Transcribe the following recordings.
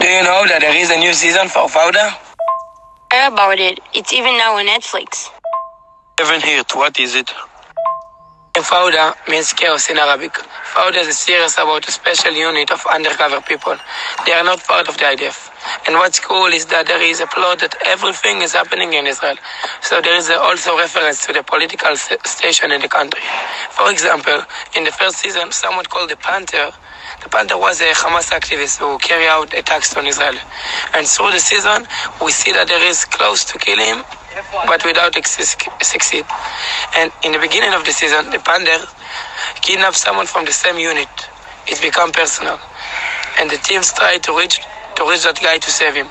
Do you know that there is a new season for Fauda? Heard about it. It's even now on Netflix. Haven't heard. What is it? Fauda means chaos in Arabic. Fauda is a series about a special unit of undercover people. They are not part of the IDF. And what's cool is that there is a plot that everything is happening in Israel. So there is also reference to the political station in the country. For example, in the first season, someone called the Panther the Panther was a Hamas activist who carried out attacks on Israel. And through the season, we see that there is close to kill him, but without succeed. And in the beginning of the season, the Panther kidnapped someone from the same unit. It's become personal. And the teams try to reach to reach that guy to save him.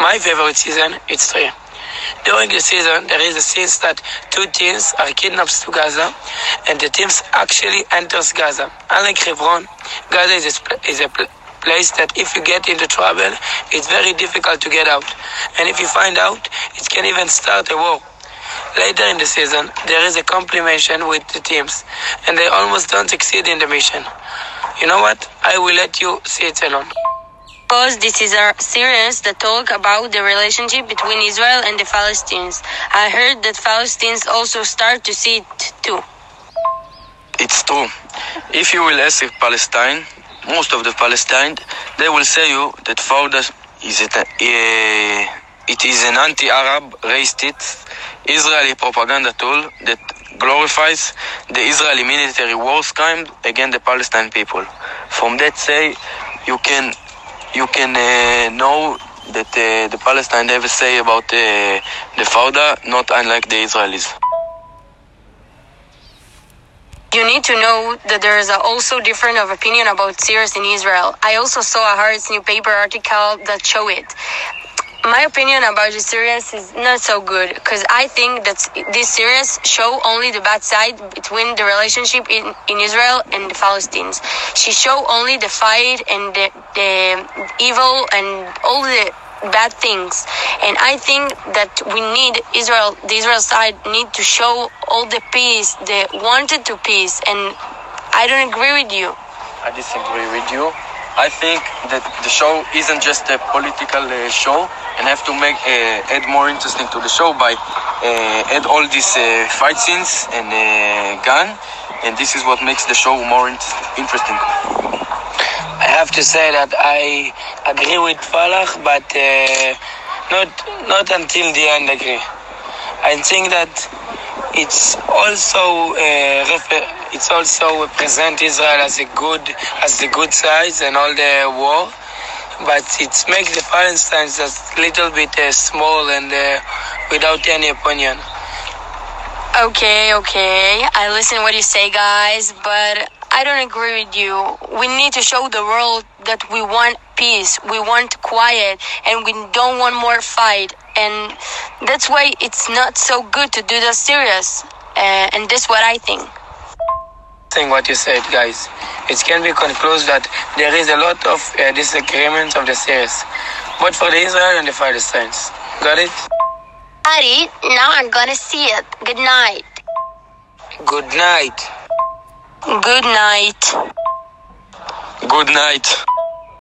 My favorite season, it's three. During the season, there is a scene that two teams are kidnapped to Gaza, and the teams actually enters Gaza. Unlike Hebron, Gaza is a, is a place that if you get into trouble, it's very difficult to get out. And if you find out, it can even start a war. Later in the season, there is a complementation with the teams, and they almost don't succeed in the mission. You know what? I will let you see it alone because this is a series that talk about the relationship between Israel and the Palestinians. I heard that Palestinians also start to see it too. It's true. If you will ask Palestine, most of the Palestine, they will say you that Fauda is it, uh, it is an anti-Arab racist Israeli propaganda tool that glorifies the Israeli military war crime against the Palestine people. From that say, you can you can uh, know that uh, the Palestine a say about uh, the Fauda, not unlike the Israelis. You need to know that there is also different of opinion about Syrians in Israel. I also saw a Haaretz newspaper article that show it my opinion about the series is not so good because I think that this series show only the bad side between the relationship in, in Israel and the Palestinians. She show only the fight and the, the evil and all the bad things. And I think that we need Israel, the Israel side need to show all the peace, the wanted to peace. And I don't agree with you. I disagree with you. I think that the show isn't just a political uh, show and have to make uh, add more interesting to the show by uh, add all these uh, fight scenes and uh, gun and this is what makes the show more in- interesting. I have to say that I agree with Falach but uh, not not until the end agree. I think that it's also refer- it's also present Israel as a good as the good side and all the war, but it makes the Palestinians a little bit uh, small and uh, without any opinion. Okay, okay, I listen what you say, guys, but I don't agree with you. We need to show the world that we want peace, we want quiet, and we don't want more fight. And that's why it's not so good to do the serious. Uh, and that's what I think thing what you said, guys. It can be concluded that there is a lot of uh, disagreements of the series, both for the Israel and the Palestinians. Got it? Now I'm gonna see it. Good night. Good night. Good night. Good night.